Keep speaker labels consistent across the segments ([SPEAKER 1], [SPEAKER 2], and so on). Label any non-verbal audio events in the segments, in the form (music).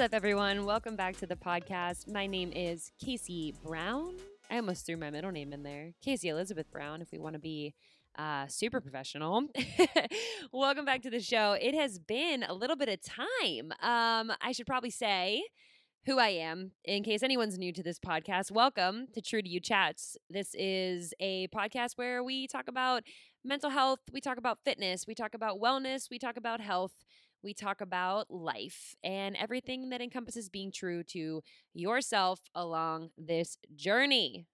[SPEAKER 1] What's up, everyone? Welcome back to the podcast. My name is Casey Brown. I almost threw my middle name in there. Casey Elizabeth Brown, if we want to be uh, super professional. (laughs) Welcome back to the show. It has been a little bit of time. Um, I should probably say who I am in case anyone's new to this podcast. Welcome to True to You Chats. This is a podcast where we talk about mental health, we talk about fitness, we talk about wellness, we talk about health we talk about life and everything that encompasses being true to yourself along this journey.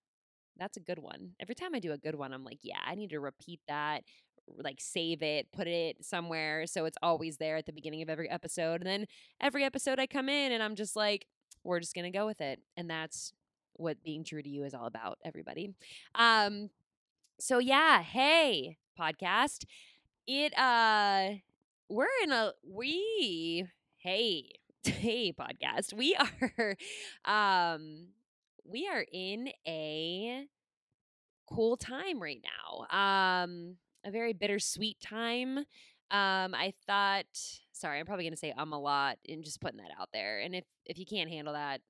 [SPEAKER 1] That's a good one. Every time I do a good one, I'm like, yeah, I need to repeat that, like save it, put it somewhere so it's always there at the beginning of every episode. And then every episode I come in and I'm just like, we're just going to go with it. And that's what being true to you is all about, everybody. Um so yeah, hey, podcast. It uh we're in a we hey (laughs) hey podcast. We are um we are in a cool time right now um a very bittersweet time. Um i thought sorry i'm probably gonna say um a lot and just putting that out there and if if you can't handle that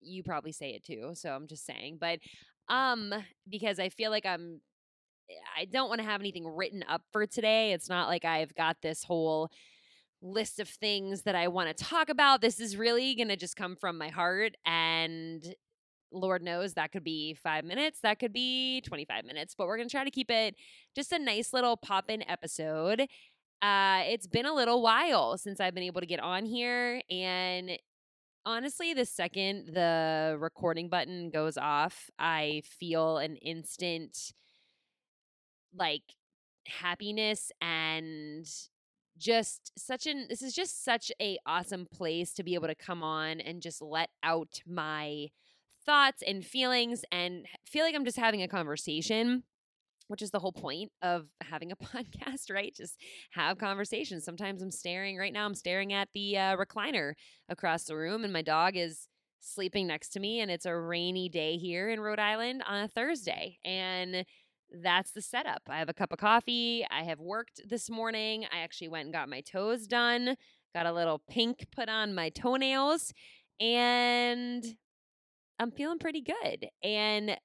[SPEAKER 1] you probably say it too so i'm just saying but um because i feel like i'm I don't want to have anything written up for today. It's not like I've got this whole list of things that I want to talk about. This is really going to just come from my heart. And Lord knows that could be five minutes, that could be 25 minutes, but we're going to try to keep it just a nice little pop in episode. Uh, it's been a little while since I've been able to get on here. And honestly, the second the recording button goes off, I feel an instant like happiness and just such an this is just such a awesome place to be able to come on and just let out my thoughts and feelings and feel like I'm just having a conversation which is the whole point of having a (laughs) podcast, right? Just have conversations. Sometimes I'm staring right now, I'm staring at the uh, recliner across the room, and my dog is sleeping next to me, and it's a rainy day here in Rhode Island on a Thursday. And that's the setup. I have a cup of coffee. I have worked this morning. I actually went and got my toes done, got a little pink put on my toenails, and I'm feeling pretty good. And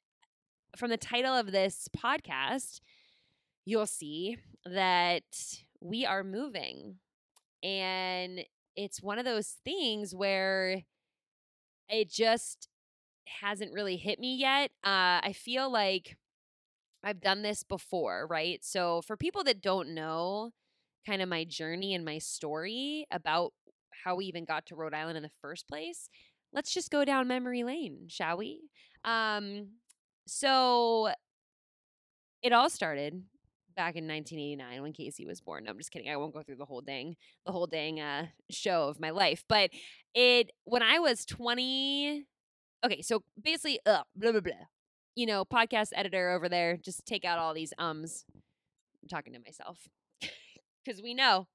[SPEAKER 1] from the title of this podcast, you'll see that we are moving. And it's one of those things where it just hasn't really hit me yet. Uh, I feel like I've done this before, right? So for people that don't know kind of my journey and my story about how we even got to Rhode Island in the first place, let's just go down memory lane, shall we? Um so it all started back in 1989 when Casey was born. No, I'm just kidding. I won't go through the whole dang the whole dang uh show of my life, but it when I was 20 Okay, so basically, uh, blah blah blah you know, podcast editor over there, just take out all these ums. I'm talking to myself (laughs) because we know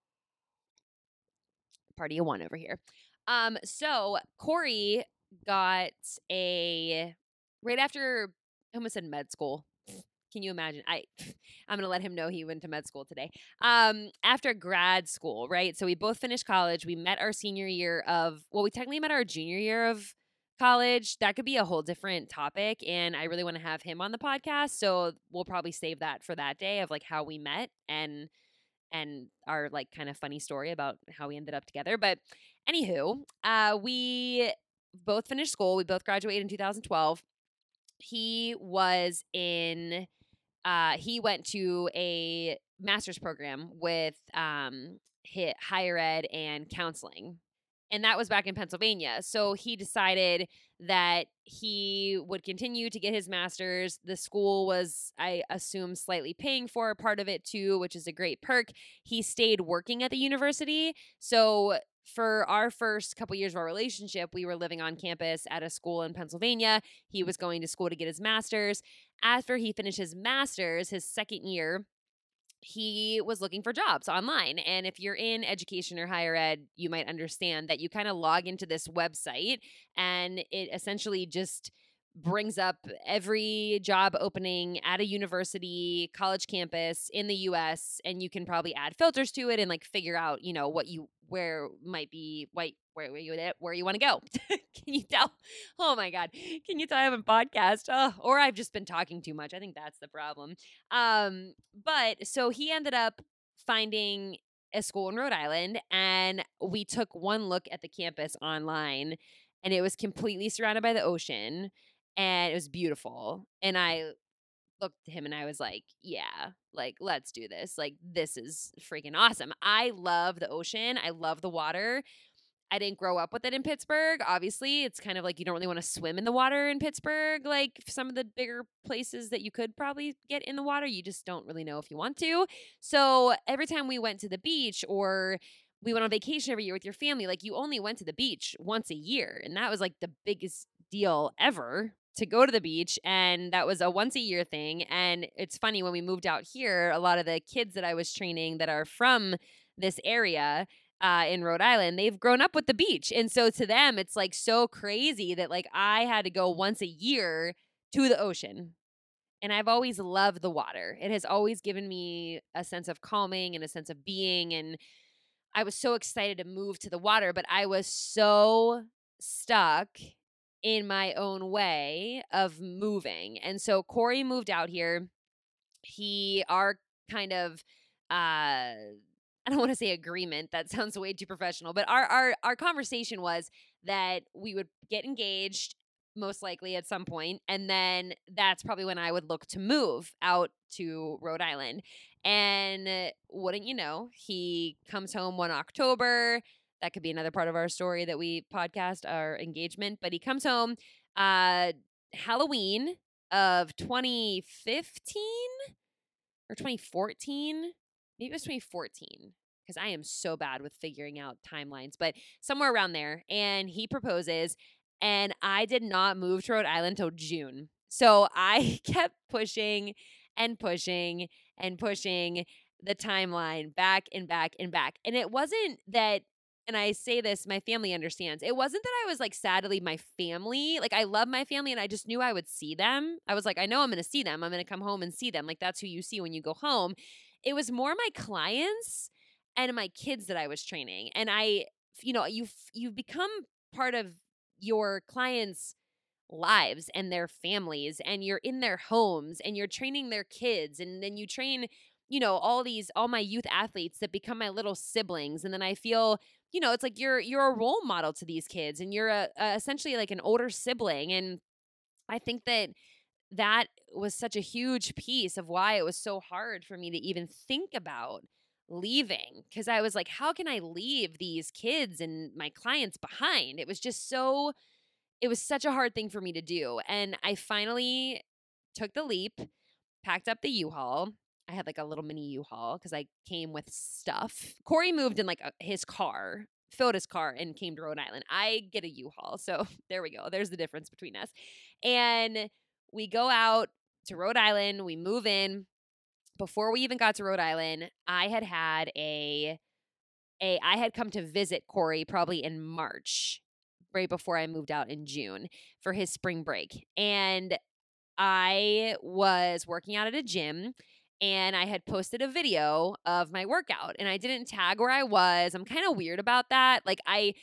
[SPEAKER 1] party of one over here. Um, so Corey got a right after I almost said med school. Can you imagine? I (laughs) I'm gonna let him know he went to med school today. Um, after grad school, right? So we both finished college. We met our senior year of well, we technically met our junior year of college. That could be a whole different topic. And I really want to have him on the podcast. So we'll probably save that for that day of like how we met and and our like kind of funny story about how we ended up together. But anywho, uh we both finished school. We both graduated in 2012. He was in uh he went to a master's program with um higher ed and counseling and that was back in Pennsylvania. So he decided that he would continue to get his master's. The school was, I assume, slightly paying for part of it too, which is a great perk. He stayed working at the university. So for our first couple years of our relationship, we were living on campus at a school in Pennsylvania. He was going to school to get his master's. After he finished his master's, his second year, he was looking for jobs online. And if you're in education or higher ed, you might understand that you kind of log into this website and it essentially just brings up every job opening at a university, college campus in the US and you can probably add filters to it and like figure out, you know, what you where might be white where, where you at where you want to go. (laughs) Can you tell? Oh my god. Can you tell I have a podcast? Oh, or I've just been talking too much. I think that's the problem. Um, but so he ended up finding a school in Rhode Island and we took one look at the campus online and it was completely surrounded by the ocean and it was beautiful. And I looked at him and I was like, yeah, like let's do this. Like this is freaking awesome. I love the ocean. I love the water. I didn't grow up with it in Pittsburgh. Obviously, it's kind of like you don't really want to swim in the water in Pittsburgh, like some of the bigger places that you could probably get in the water. You just don't really know if you want to. So every time we went to the beach or we went on vacation every year with your family, like you only went to the beach once a year. And that was like the biggest deal ever to go to the beach and that was a once a year thing and it's funny when we moved out here a lot of the kids that I was training that are from this area uh, in Rhode Island, they've grown up with the beach. And so to them, it's like so crazy that like I had to go once a year to the ocean. And I've always loved the water. It has always given me a sense of calming and a sense of being. And I was so excited to move to the water, but I was so stuck in my own way of moving. And so Corey moved out here. He, our kind of, uh, I don't want to say agreement. That sounds way too professional. But our our our conversation was that we would get engaged most likely at some point and then that's probably when I would look to move out to Rhode Island. And wouldn't you know, he comes home one October that could be another part of our story that we podcast our engagement. But he comes home uh Halloween of 2015 or 2014. Maybe it was 2014 because I am so bad with figuring out timelines, but somewhere around there. And he proposes, and I did not move to Rhode Island until June. So I (laughs) kept pushing and pushing and pushing the timeline back and back and back. And it wasn't that and I say this, my family understands. It wasn't that I was like sad to leave my family. Like I love my family and I just knew I would see them. I was like, I know I'm going to see them. I'm going to come home and see them. Like that's who you see when you go home. It was more my clients and my kids that I was training. And I, you know, you've you've become part of your clients' lives and their families and you're in their homes and you're training their kids and then you train you know all these all my youth athletes that become my little siblings and then i feel you know, it's like you're you're a role model to these kids and you're a, a essentially like an older sibling and I think that that was such a huge piece of why it was so hard for me to even think about leaving because I was like, how can I leave these kids and my clients behind? It was just so, it was such a hard thing for me to do. And I finally took the leap, packed up the U Haul, I had like a little mini U-Haul because I came with stuff. Corey moved in like a, his car, filled his car, and came to Rhode Island. I get a U-Haul, so (laughs) there we go. There's the difference between us. And we go out to Rhode Island. We move in. Before we even got to Rhode Island, I had had a a I had come to visit Corey probably in March, right before I moved out in June for his spring break, and I was working out at a gym and I had posted a video of my workout and I didn't tag where I was. I'm kind of weird about that. Like I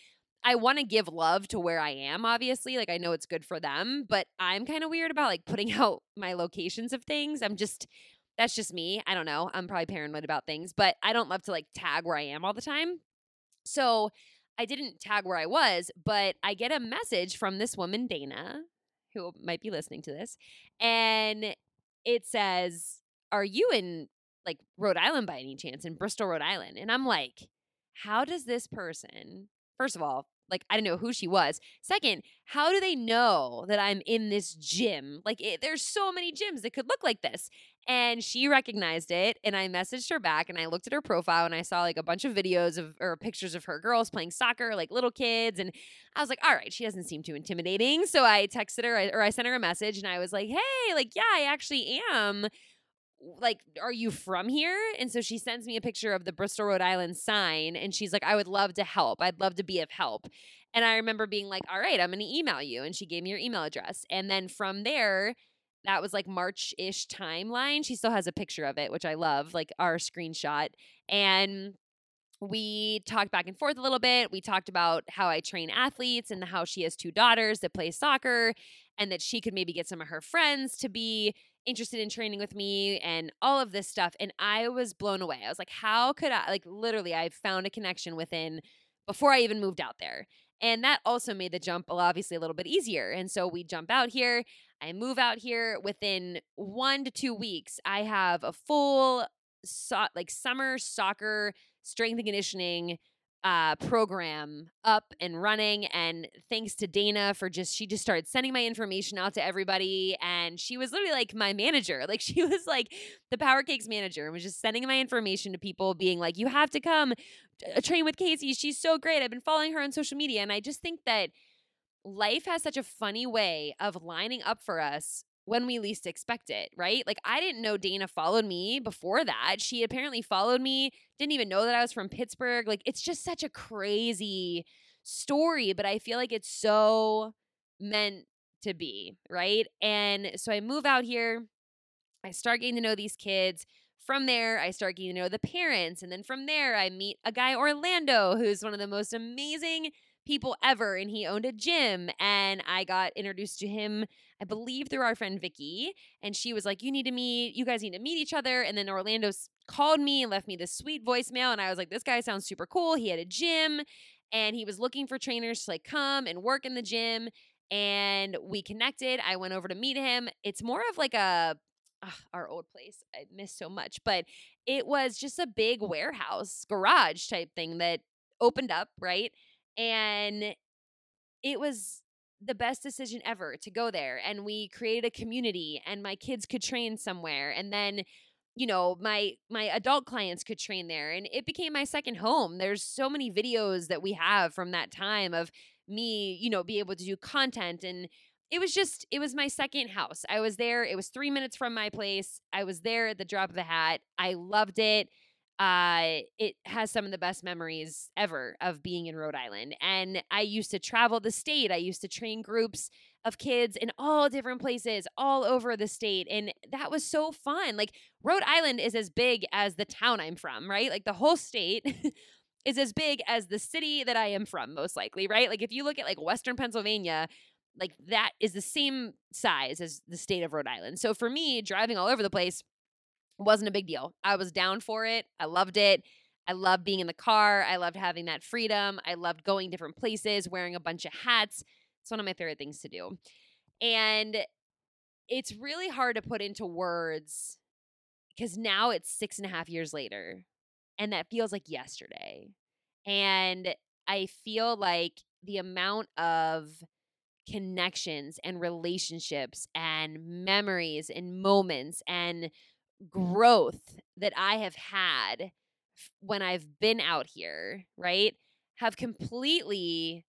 [SPEAKER 1] I want to give love to where I am obviously. Like I know it's good for them, but I'm kind of weird about like putting (laughs) out my locations of things. I'm just that's just me. I don't know. I'm probably paranoid about things, but I don't love to like tag where I am all the time. So, I didn't tag where I was, but I get a message from this woman Dana who might be listening to this and it says are you in like Rhode Island by any chance in Bristol, Rhode Island? And I'm like, how does this person, first of all, like I don't know who she was. Second, how do they know that I'm in this gym? Like it, there's so many gyms that could look like this. And she recognized it and I messaged her back and I looked at her profile and I saw like a bunch of videos of or pictures of her girls playing soccer, like little kids and I was like, "All right, she doesn't seem too intimidating." So I texted her or I sent her a message and I was like, "Hey, like yeah, I actually am like, are you from here? And so she sends me a picture of the Bristol, Rhode Island sign. And she's like, I would love to help. I'd love to be of help. And I remember being like, all right, I'm going to email you. And she gave me your email address. And then from there, that was like March ish timeline. She still has a picture of it, which I love, like our screenshot. And we talked back and forth a little bit. We talked about how I train athletes and how she has two daughters that play soccer and that she could maybe get some of her friends to be interested in training with me and all of this stuff. And I was blown away. I was like, how could I, like, literally, I found a connection within before I even moved out there. And that also made the jump obviously a little bit easier. And so we jump out here. I move out here within one to two weeks. I have a full so- like summer soccer strength and conditioning uh, program up and running. And thanks to Dana for just, she just started sending my information out to everybody. And she was literally like my manager. (laughs) Like she was like the Power Cakes manager and was just sending my information to people, being like, you have to come uh, train with Casey. She's so great. I've been following her on social media. And I just think that life has such a funny way of lining up for us when we least expect it, right? Like I didn't know Dana followed me before that. She apparently followed me, didn't even know that I was from Pittsburgh. Like it's just such a crazy story, but I feel like it's so meant to be, right? And so I move out here. I start getting to know these kids. From there, I start getting to know the parents. And then from there, I meet a guy, Orlando, who's one of the most amazing people ever and he owned a gym and I got introduced to him I believe through our friend Vicky and she was like you need to meet you guys need to meet each other and then Orlando called me and left me this sweet voicemail and I was like this guy sounds super cool he had a gym and he was looking for trainers to like come and work in the gym and we connected I went over to meet him it's more of like a our old place I miss so much but it was just a big warehouse garage type thing that opened up right and it was the best decision ever to go there. And we created a community, and my kids could train somewhere. And then you know my my adult clients could train there and it became my second home there's so many videos that we have from that time of me you know be able to do content and it was just it was my second house i was there it was three minutes from my place i was there at the drop of a hat i loved it uh, it has some of the best memories ever of being in Rhode Island. And I used to travel the state. I used to train groups of kids in all different places all over the state. And that was so fun. Like, Rhode Island is as big as the town I'm from, right? Like, the whole state. (laughs) is as big as the city that I am from, most likely, right? Like, if you look at like Western Pennsylvania, like that is the same size as the state of Rhode Island. So for me, driving all over the place, wasn't a big deal. I was down for it. I loved it. I loved being in the car. I loved having that freedom. I loved going different places, wearing a bunch of hats. It's one of my favorite things to do. And it's really hard to put into words because now it's six and a half years later. And that feels like yesterday. And I feel like the amount of connections and relationships and memories and moments and Mm-hmm. growth that I have had when I've been out here, right, have completely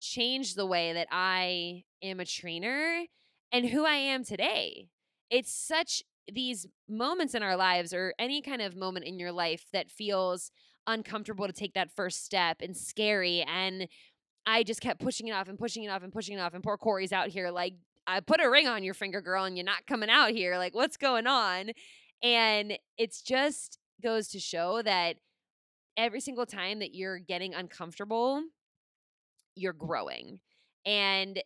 [SPEAKER 1] changed the way that I am a trainer and who I am today. It's such these moments in our lives or any kind of moment in your life that feels uncomfortable to take that first step and scary and I just kept pushing it off and pushing it off and pushing it off and poor Corey's out here like I put a ring on your finger, girl, and you're not coming out here. Like, what's going on? And it's just goes to show that every single time that you're getting uncomfortable, you're growing. And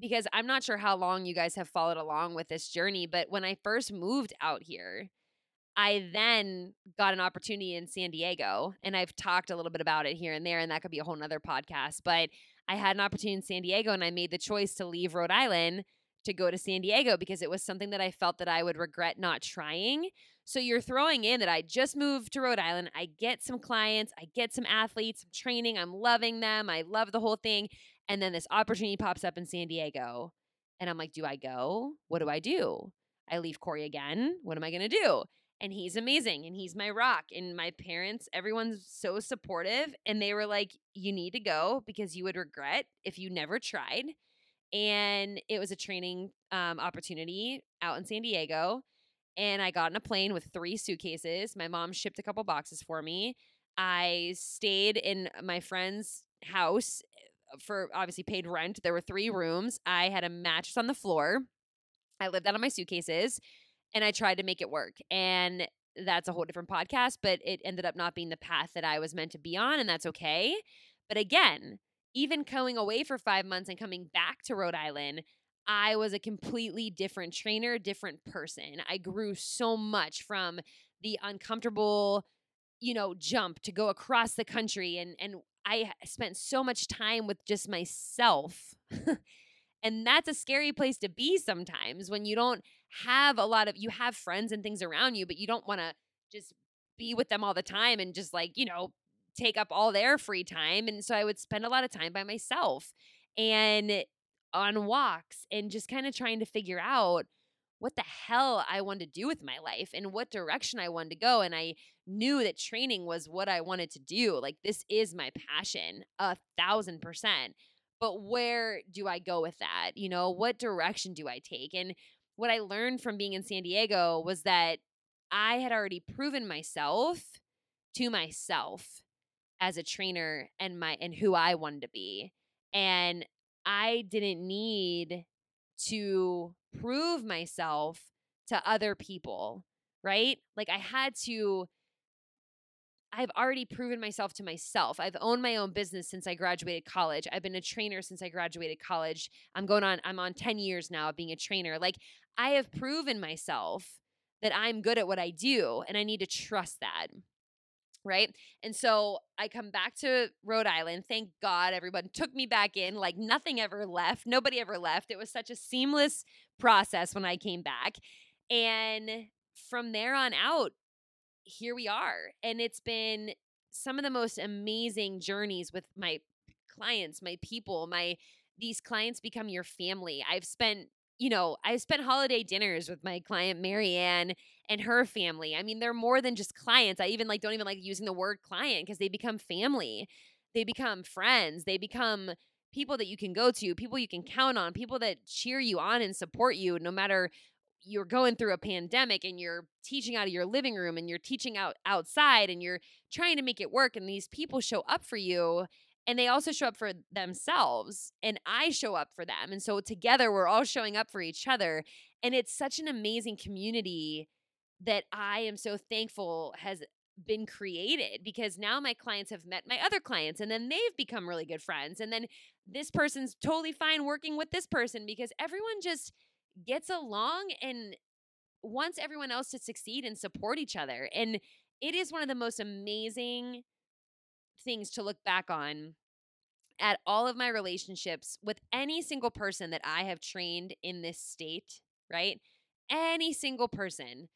[SPEAKER 1] because I'm not sure how long you guys have followed along with this journey, but when I first moved out here, I then got an opportunity in San Diego, and I've talked a little bit about it here and there, and that could be a whole nother podcast. But I had an opportunity in San Diego, and I made the choice to leave Rhode Island to go to San Diego because it was something that I felt that I would regret not trying. So you're throwing in that I just moved to Rhode Island. I get some clients, I get some athletes, training. I'm loving them. I love the whole thing. And then this opportunity pops up in San Diego. And I'm like, do I go? What do I do? I leave Corey again. What am I going to do? And he's amazing and he's my rock. And my parents, everyone's so supportive. And they were like, you need to go because you would regret if you never tried and it was a training um, opportunity out in San Diego. And I got on a plane with three suitcases. My mom shipped a couple boxes for me. I stayed in my friend's house eh, for obviously paid rent. There were three rooms. I had a mattress on the floor. I lived out of my suitcases and I tried to make it work. And that's a whole different podcast, but it ended up not being the path that I was meant to be on, and that's okay. But again, even going away for five months and coming back to Rhode Island, I was a completely different trainer, different person. I grew so much from the uncomfortable, you know, jump to go across the country and and I spent so much time with just myself. (laughs) and that's a scary place to be sometimes when you don't have a lot of you have friends and things around you, but you don't want to just be with them all the time and just like, you know, take up all their free time. And so I would spend a lot of time by myself and on walks and just kind of trying to figure out what the hell I wanted to do with my life and what direction I wanted to go. And I knew that training was what I wanted to do. Like, this is my passion, a thousand percent. But where do I go with that? You know, what direction do I take? And what I learned from being in San Diego was that I had already proven myself to myself as a trainer and my and who I wanted to be. And I didn't need to prove myself to other people, right? Like I had to I've already proven myself to myself. I've owned my own business since I graduated college. I've been a trainer since I graduated college. I'm going on I'm on 10 years now of being a trainer. Like I have proven myself that I'm good at what I do and I need to trust that. Right. And so I come back to Rhode Island. Thank God everyone took me back in. Like nothing ever left. Nobody ever left. It was such a seamless process when I came back. And from there on out, here we are. And it's been some of the most amazing journeys with my clients, my people, my these clients become your family. I've spent you know, I've spent holiday dinners with my client Marianne and her family. I mean, they're more than just clients. I even like don't even like using the word client because they become family. They become friends. They become people that you can go to, people you can count on, people that cheer you on and support you no matter you're going through a pandemic and you're teaching out of your living room and you're teaching out outside and you're trying to make it work and these people show up for you and they also show up for themselves and I show up for them and so together we're all showing up for each other and it's such an amazing community that I am so thankful has been created because now my clients have met my other clients and then they've become really good friends and then this person's totally fine working with this person because everyone just gets along and wants everyone else to succeed and support each other. And it is one of the most amazing things to look back on at all of my relationships with any single person that I have trained in this state, right? Any single person,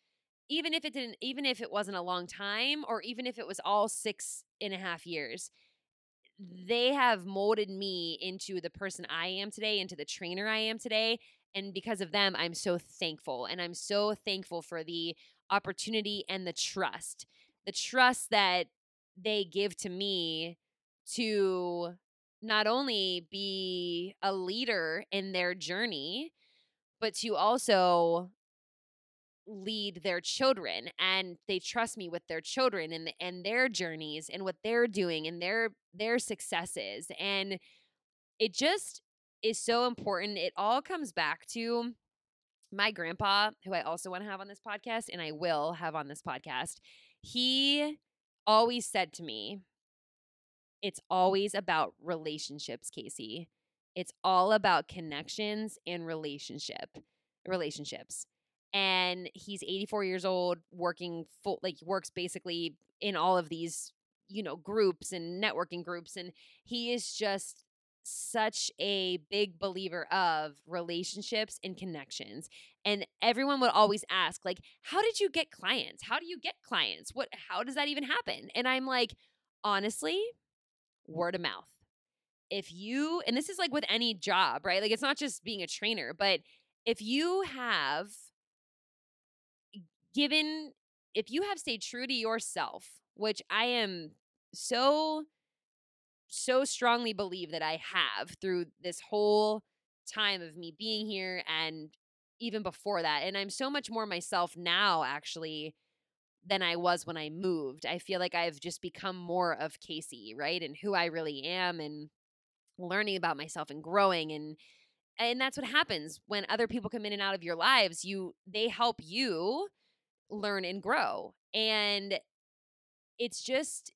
[SPEAKER 1] even if it didn't, even if it wasn't a long time, or even if it was all six and a half years, they have molded me into the person I am today, into the trainer I am today and because of them i'm so thankful and i'm so thankful for the opportunity and the trust the trust that they give to me to not only be a leader in their journey but to also lead their children and they trust me with their children and and their journeys and what they're doing and their their successes and it just is so important. It all comes back to my grandpa, who I also want to have on this podcast, and I will have on this podcast. He always said to me, It's always about relationships, Casey. It's all about connections and relationship relationships. And he's 84 years old, working full like works basically in all of these, you know, groups and networking groups. And he is just such a big believer of relationships and connections and everyone would always ask like how did you get clients? How do you get clients? What how does that even happen? And i'm like honestly word of mouth. If you and this is like with any job right? Like it's not just being a trainer but if you have given if you have stayed true to yourself which i am so so strongly believe that I have through this whole time of me being here and even before that. And I'm so much more myself now, actually, than I was when I moved. I feel like I've just become more of Casey, right? And who I really am and learning about myself and growing and and that's what happens when other people come in and out of your lives you they help you learn and grow. And it's just,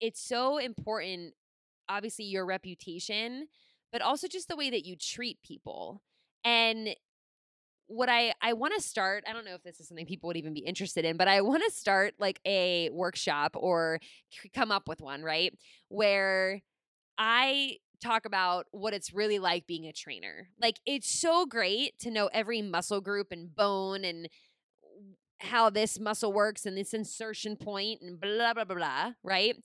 [SPEAKER 1] it's so important, obviously, your reputation, but also just the way that you treat people. And what I I want to start, I don't know if this is something people would even be interested in, but I want to start like a workshop or come up with one, right? Where I talk about what it's really like being a trainer. Like it's so great to know every muscle group and bone and how this muscle works and this insertion point and blah blah blah blah, right?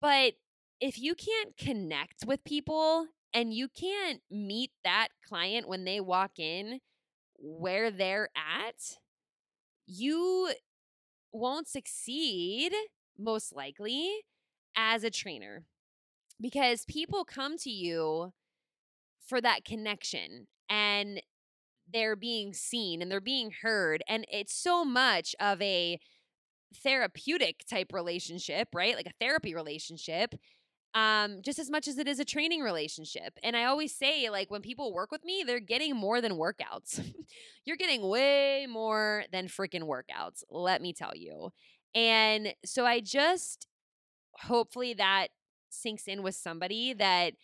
[SPEAKER 1] But if you can't connect with people and you can't meet that client when they walk in where they're at, you won't succeed most likely as a trainer because people come to you for that connection and they're being seen and they're being heard and it's so much of a therapeutic type relationship right? Like a therapy relationship um just as much as it is a training relationship and i always say like when people work with me they're getting more than workouts. (laughs) You're getting way more than freaking workouts let me tell you and so i just hopefully that sinks in with somebody that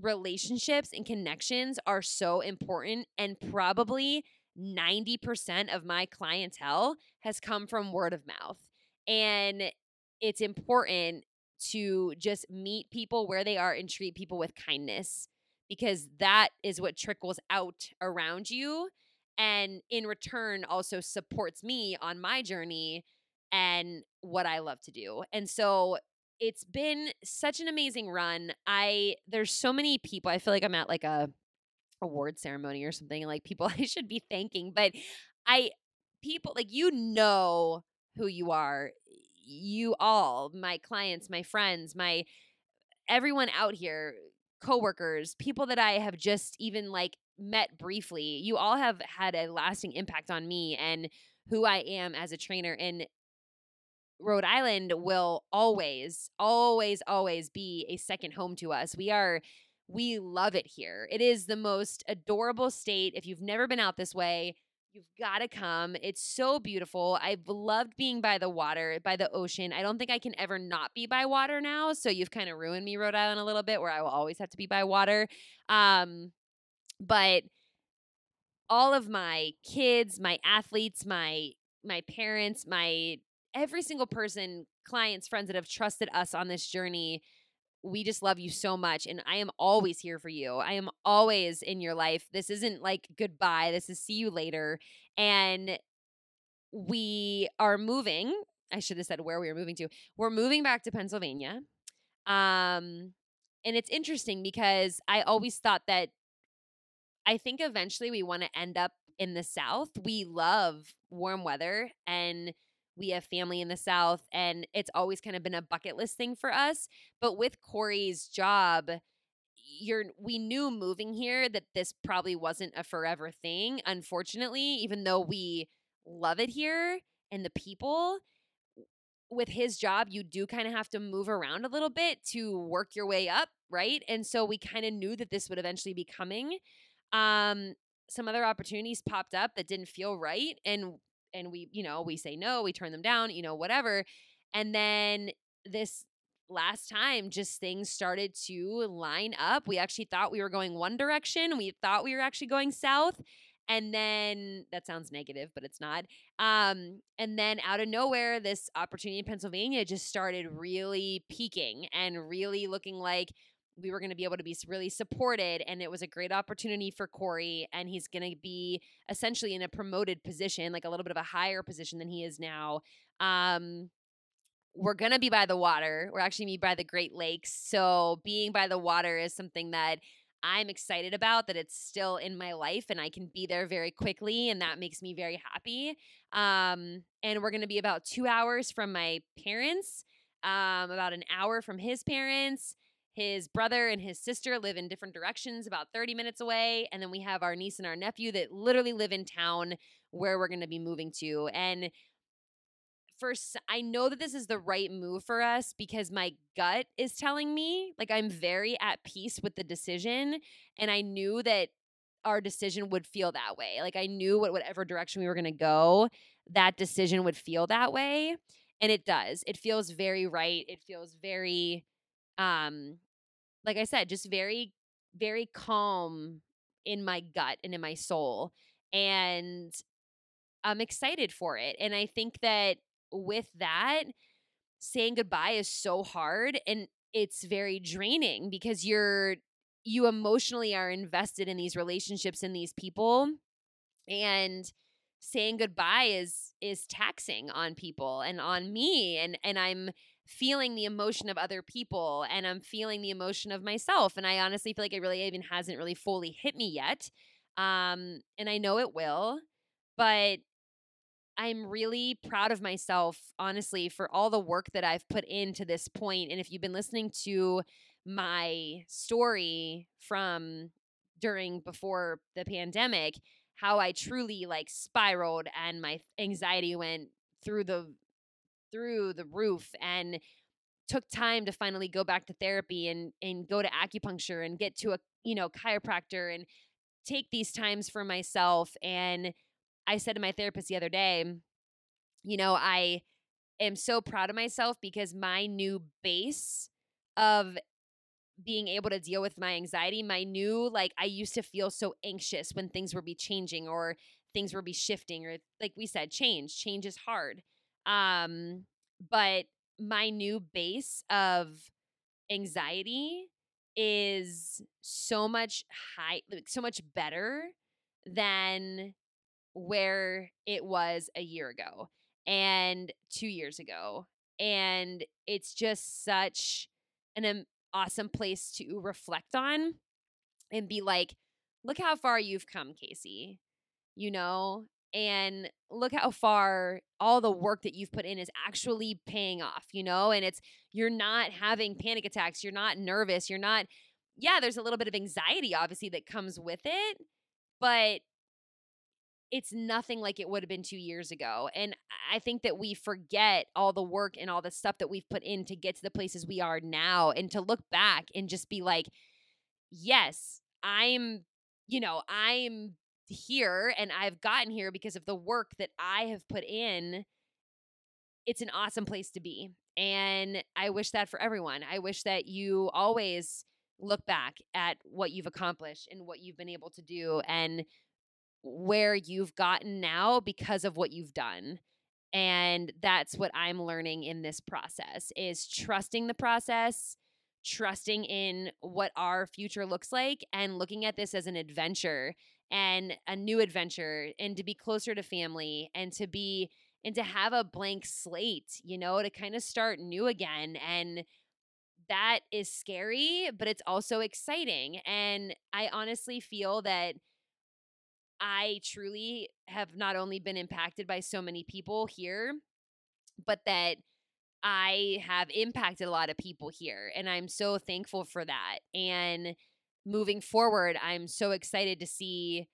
[SPEAKER 1] relationships and connections are so important and probably 90% of my clientele has come from word of mouth and it's important to just meet people where they are and treat people with kindness because that is what trickles out around you and in return also supports me on my journey and what I love to do. And so it's been such an amazing run. I there's so many people. I feel like I'm at like a award ceremony or something like people (laughs) I should be thanking, but I people like you know who you are. You all, my clients, my friends, my everyone out here, coworkers, people that I have just even like met briefly. You all have had a lasting impact on me and who I am as a trainer and Rhode Island will always, always, always be a second home to us. We are, we love it here. It is the most adorable state. If you've never been out this way, you've got to come. It's so beautiful. I've loved being by the water, by the ocean. I don't think I can ever not be by water now. So you've kind of ruined me, Rhode Island, a little bit, where I will always have to be by water. Um, but all of my kids, my athletes, my my parents, my every single person, clients, friends that have trusted us on this journey, we just love you so much. And I am always here for you. I am always in your life. This isn't like goodbye, this is see you later. And we are moving. I should have said where we are moving to. We're moving back to Pennsylvania. Um, and it's interesting because I always thought that I think eventually we want to end up in the South. We love warm weather and we have family in the South, and it's always kind of been a bucket list thing for us. But with Corey's job, you're we knew moving here that this probably wasn't a forever thing. Unfortunately, even though we love it here and the people, with his job, you do kind of have to move around a little bit to work your way up, right? And so we kind of knew that this would eventually be coming. Um, some other opportunities popped up that didn't feel right, and and we, you know, we say no, we turn them down, you know, whatever. And then this last time just things started to line up. We actually thought we were going one direction. We thought we were actually going south. And then that sounds negative, but it's not. Um, and then out of nowhere, this opportunity in Pennsylvania just started really peaking and really looking like we were going to be able to be really supported and it was a great opportunity for Corey and he's going to be essentially in a promoted position like a little bit of a higher position than he is now. Um we're going to be by the water we're actually be by the Great Lakes so being by the water is something that I'm excited about that it's still in my life and I can be there very quickly and that makes me very happy. Um and we're going to be about 2 hours from my parents um about an hour from his parents his brother and his sister live in different directions, about 30 minutes away. And then we have our niece and our nephew that literally live in town where we're going to be moving to. And first, I know that this is the right move for us because my gut is telling me, like, I'm very at peace with the decision. And I knew that our decision would feel that way. Like, I knew what, whatever direction we were going to go, that decision would feel that way. And it does. It feels very right. It feels very um like I said, just very very calm in my gut and in my soul. And I'm excited for it. And I think that with that, saying goodbye is so hard and it's very draining because you're you emotionally are invested in these relationships and these people and saying goodbye is is taxing on people and on me and and I'm feeling the emotion of other people and I'm feeling the emotion of myself and I honestly feel like it really even hasn't really fully hit me yet um and I know it will but I'm really proud of myself, honestly, for all the work that I've put into this point. And if you've been listening to my story from during before the pandemic, how I truly like spiraled and my anxiety went through the through the roof and took time to finally go back to therapy and and go to acupuncture and get to a you know chiropractor and take these times for myself and I said to my therapist the other day, you know, I am so proud of myself because my new base of being able to deal with my anxiety, my new, like, I used to feel so anxious when things would be changing or things would be shifting, or like we said, change. Change is hard. Um, but my new base of anxiety is so much high, like, so much better than where it was a year ago and two years ago. And it's just such an um, awesome place to reflect on and be like, look how far you've come, Casey. You know, and look how far all the work that you've put in is actually paying off, you know? And it's you're not having panic attacks, you're not nervous, you're not yeah, there's a little bit of anxiety obviously that comes with it, but it's nothing like it would have been two years ago. And I think that we forget all the work and all the stuff that we've put in to get to the places we are now and to look back and just be like, yes, I'm, you know, I'm here and I've gotten here because of the work that I have put in. It's an awesome place to be. And I wish that for everyone. I wish that you always look back at what you've accomplished and what you've been able to do and where you've gotten now because of what you've done and that's what i'm learning in this process is trusting the process trusting in what our future looks like and looking at this as an adventure and a new adventure and to be closer to family and to be and to have a blank slate you know to kind of start new again and that is scary but it's also exciting and i honestly feel that I truly have not only been impacted by so many people here, but that I have impacted a lot of people here. And I'm so thankful for that. And moving forward, I'm so excited to see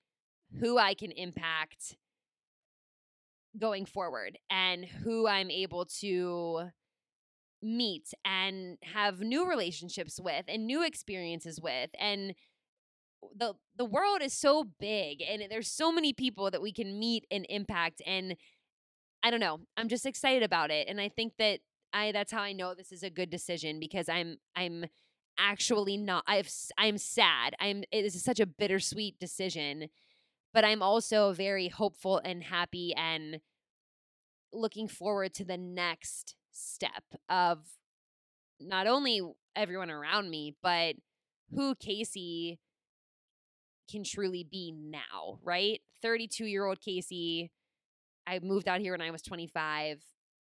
[SPEAKER 1] who I can impact going forward and who I'm able to meet and have new relationships with and new experiences with and the the world is so big and there's so many people that we can meet and impact and I don't know. I'm just excited about it and I think that I that's how I know this is a good decision because I'm I'm actually not I've I'm sad. I'm it is such a bittersweet decision, but I'm also very hopeful and happy and looking forward to the next step of not only everyone around me, but who Casey can truly be now, right? 32 year old Casey, I moved out here when I was 25.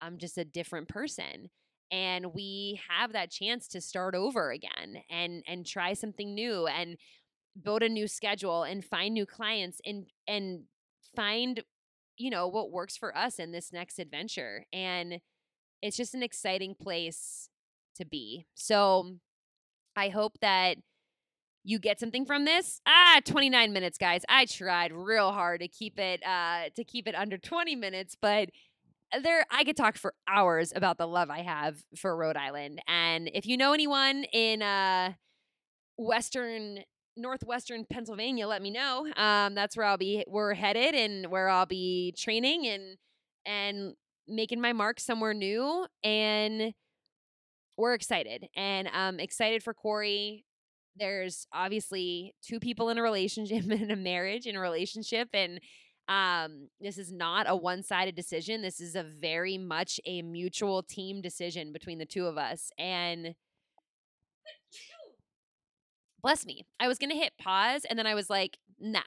[SPEAKER 1] I'm just a different person. And we have that chance to start over again and and try something new and build a new schedule and find new clients and and find you know what works for us in this next adventure and it's just an exciting place to be. So i hope that you get something from this. Ah 29 minutes guys. I tried real hard to keep it uh to keep it under 20 minutes but there i could talk for hours about the love i have for rhode island and if you know anyone in uh western northwestern pennsylvania let me know um that's where i'll be we're headed and where i'll be training and and making my mark somewhere new. And we're excited and um excited for Corey. There's obviously two people in a relationship (laughs) in a marriage in a relationship and um this is not a one-sided decision. This is a very much a mutual team decision between the two of us and bless me. I was going to hit pause and then I was like, "Nah,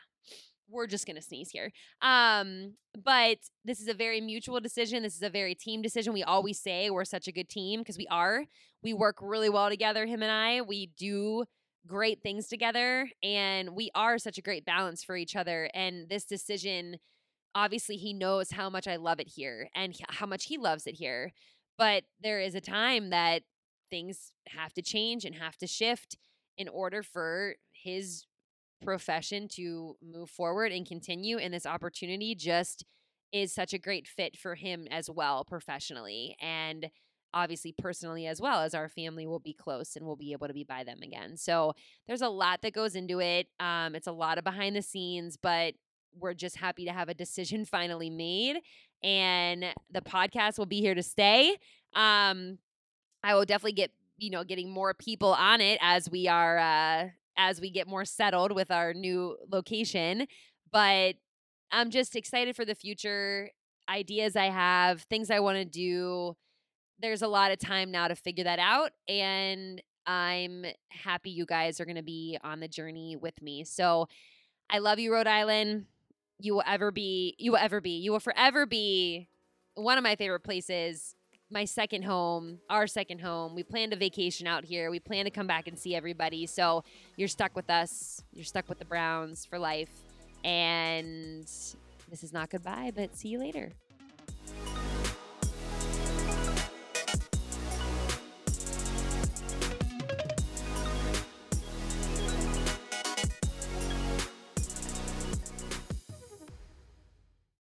[SPEAKER 1] we're just going to sneeze here. Um, but this is a very mutual decision. This is a very team decision. We always say we're such a good team because we are. We work really well together, him and I. We do great things together and we are such a great balance for each other. And this decision, obviously, he knows how much I love it here and how much he loves it here. But there is a time that things have to change and have to shift in order for his profession to move forward and continue. And this opportunity just is such a great fit for him as well, professionally. And obviously personally as well as our family will be close and we'll be able to be by them again. So there's a lot that goes into it. Um, it's a lot of behind the scenes, but we're just happy to have a decision (laughs) finally made. And the podcast will be here to stay. Um, I will definitely get you know getting more people on it as we are uh as we get more settled with our new location. But I'm just excited for the future, ideas I have, things I want to do. There's a lot of time now to figure that out. And I'm happy you guys are going to be on the journey with me. So I love you, Rhode Island. You will ever be, you will ever be, you will forever be one of my favorite places my second home, our second home. We plan to vacation out here. We plan to come back and see everybody. So you're stuck with us. You're stuck with the Browns for life. And this is not goodbye, but see you later.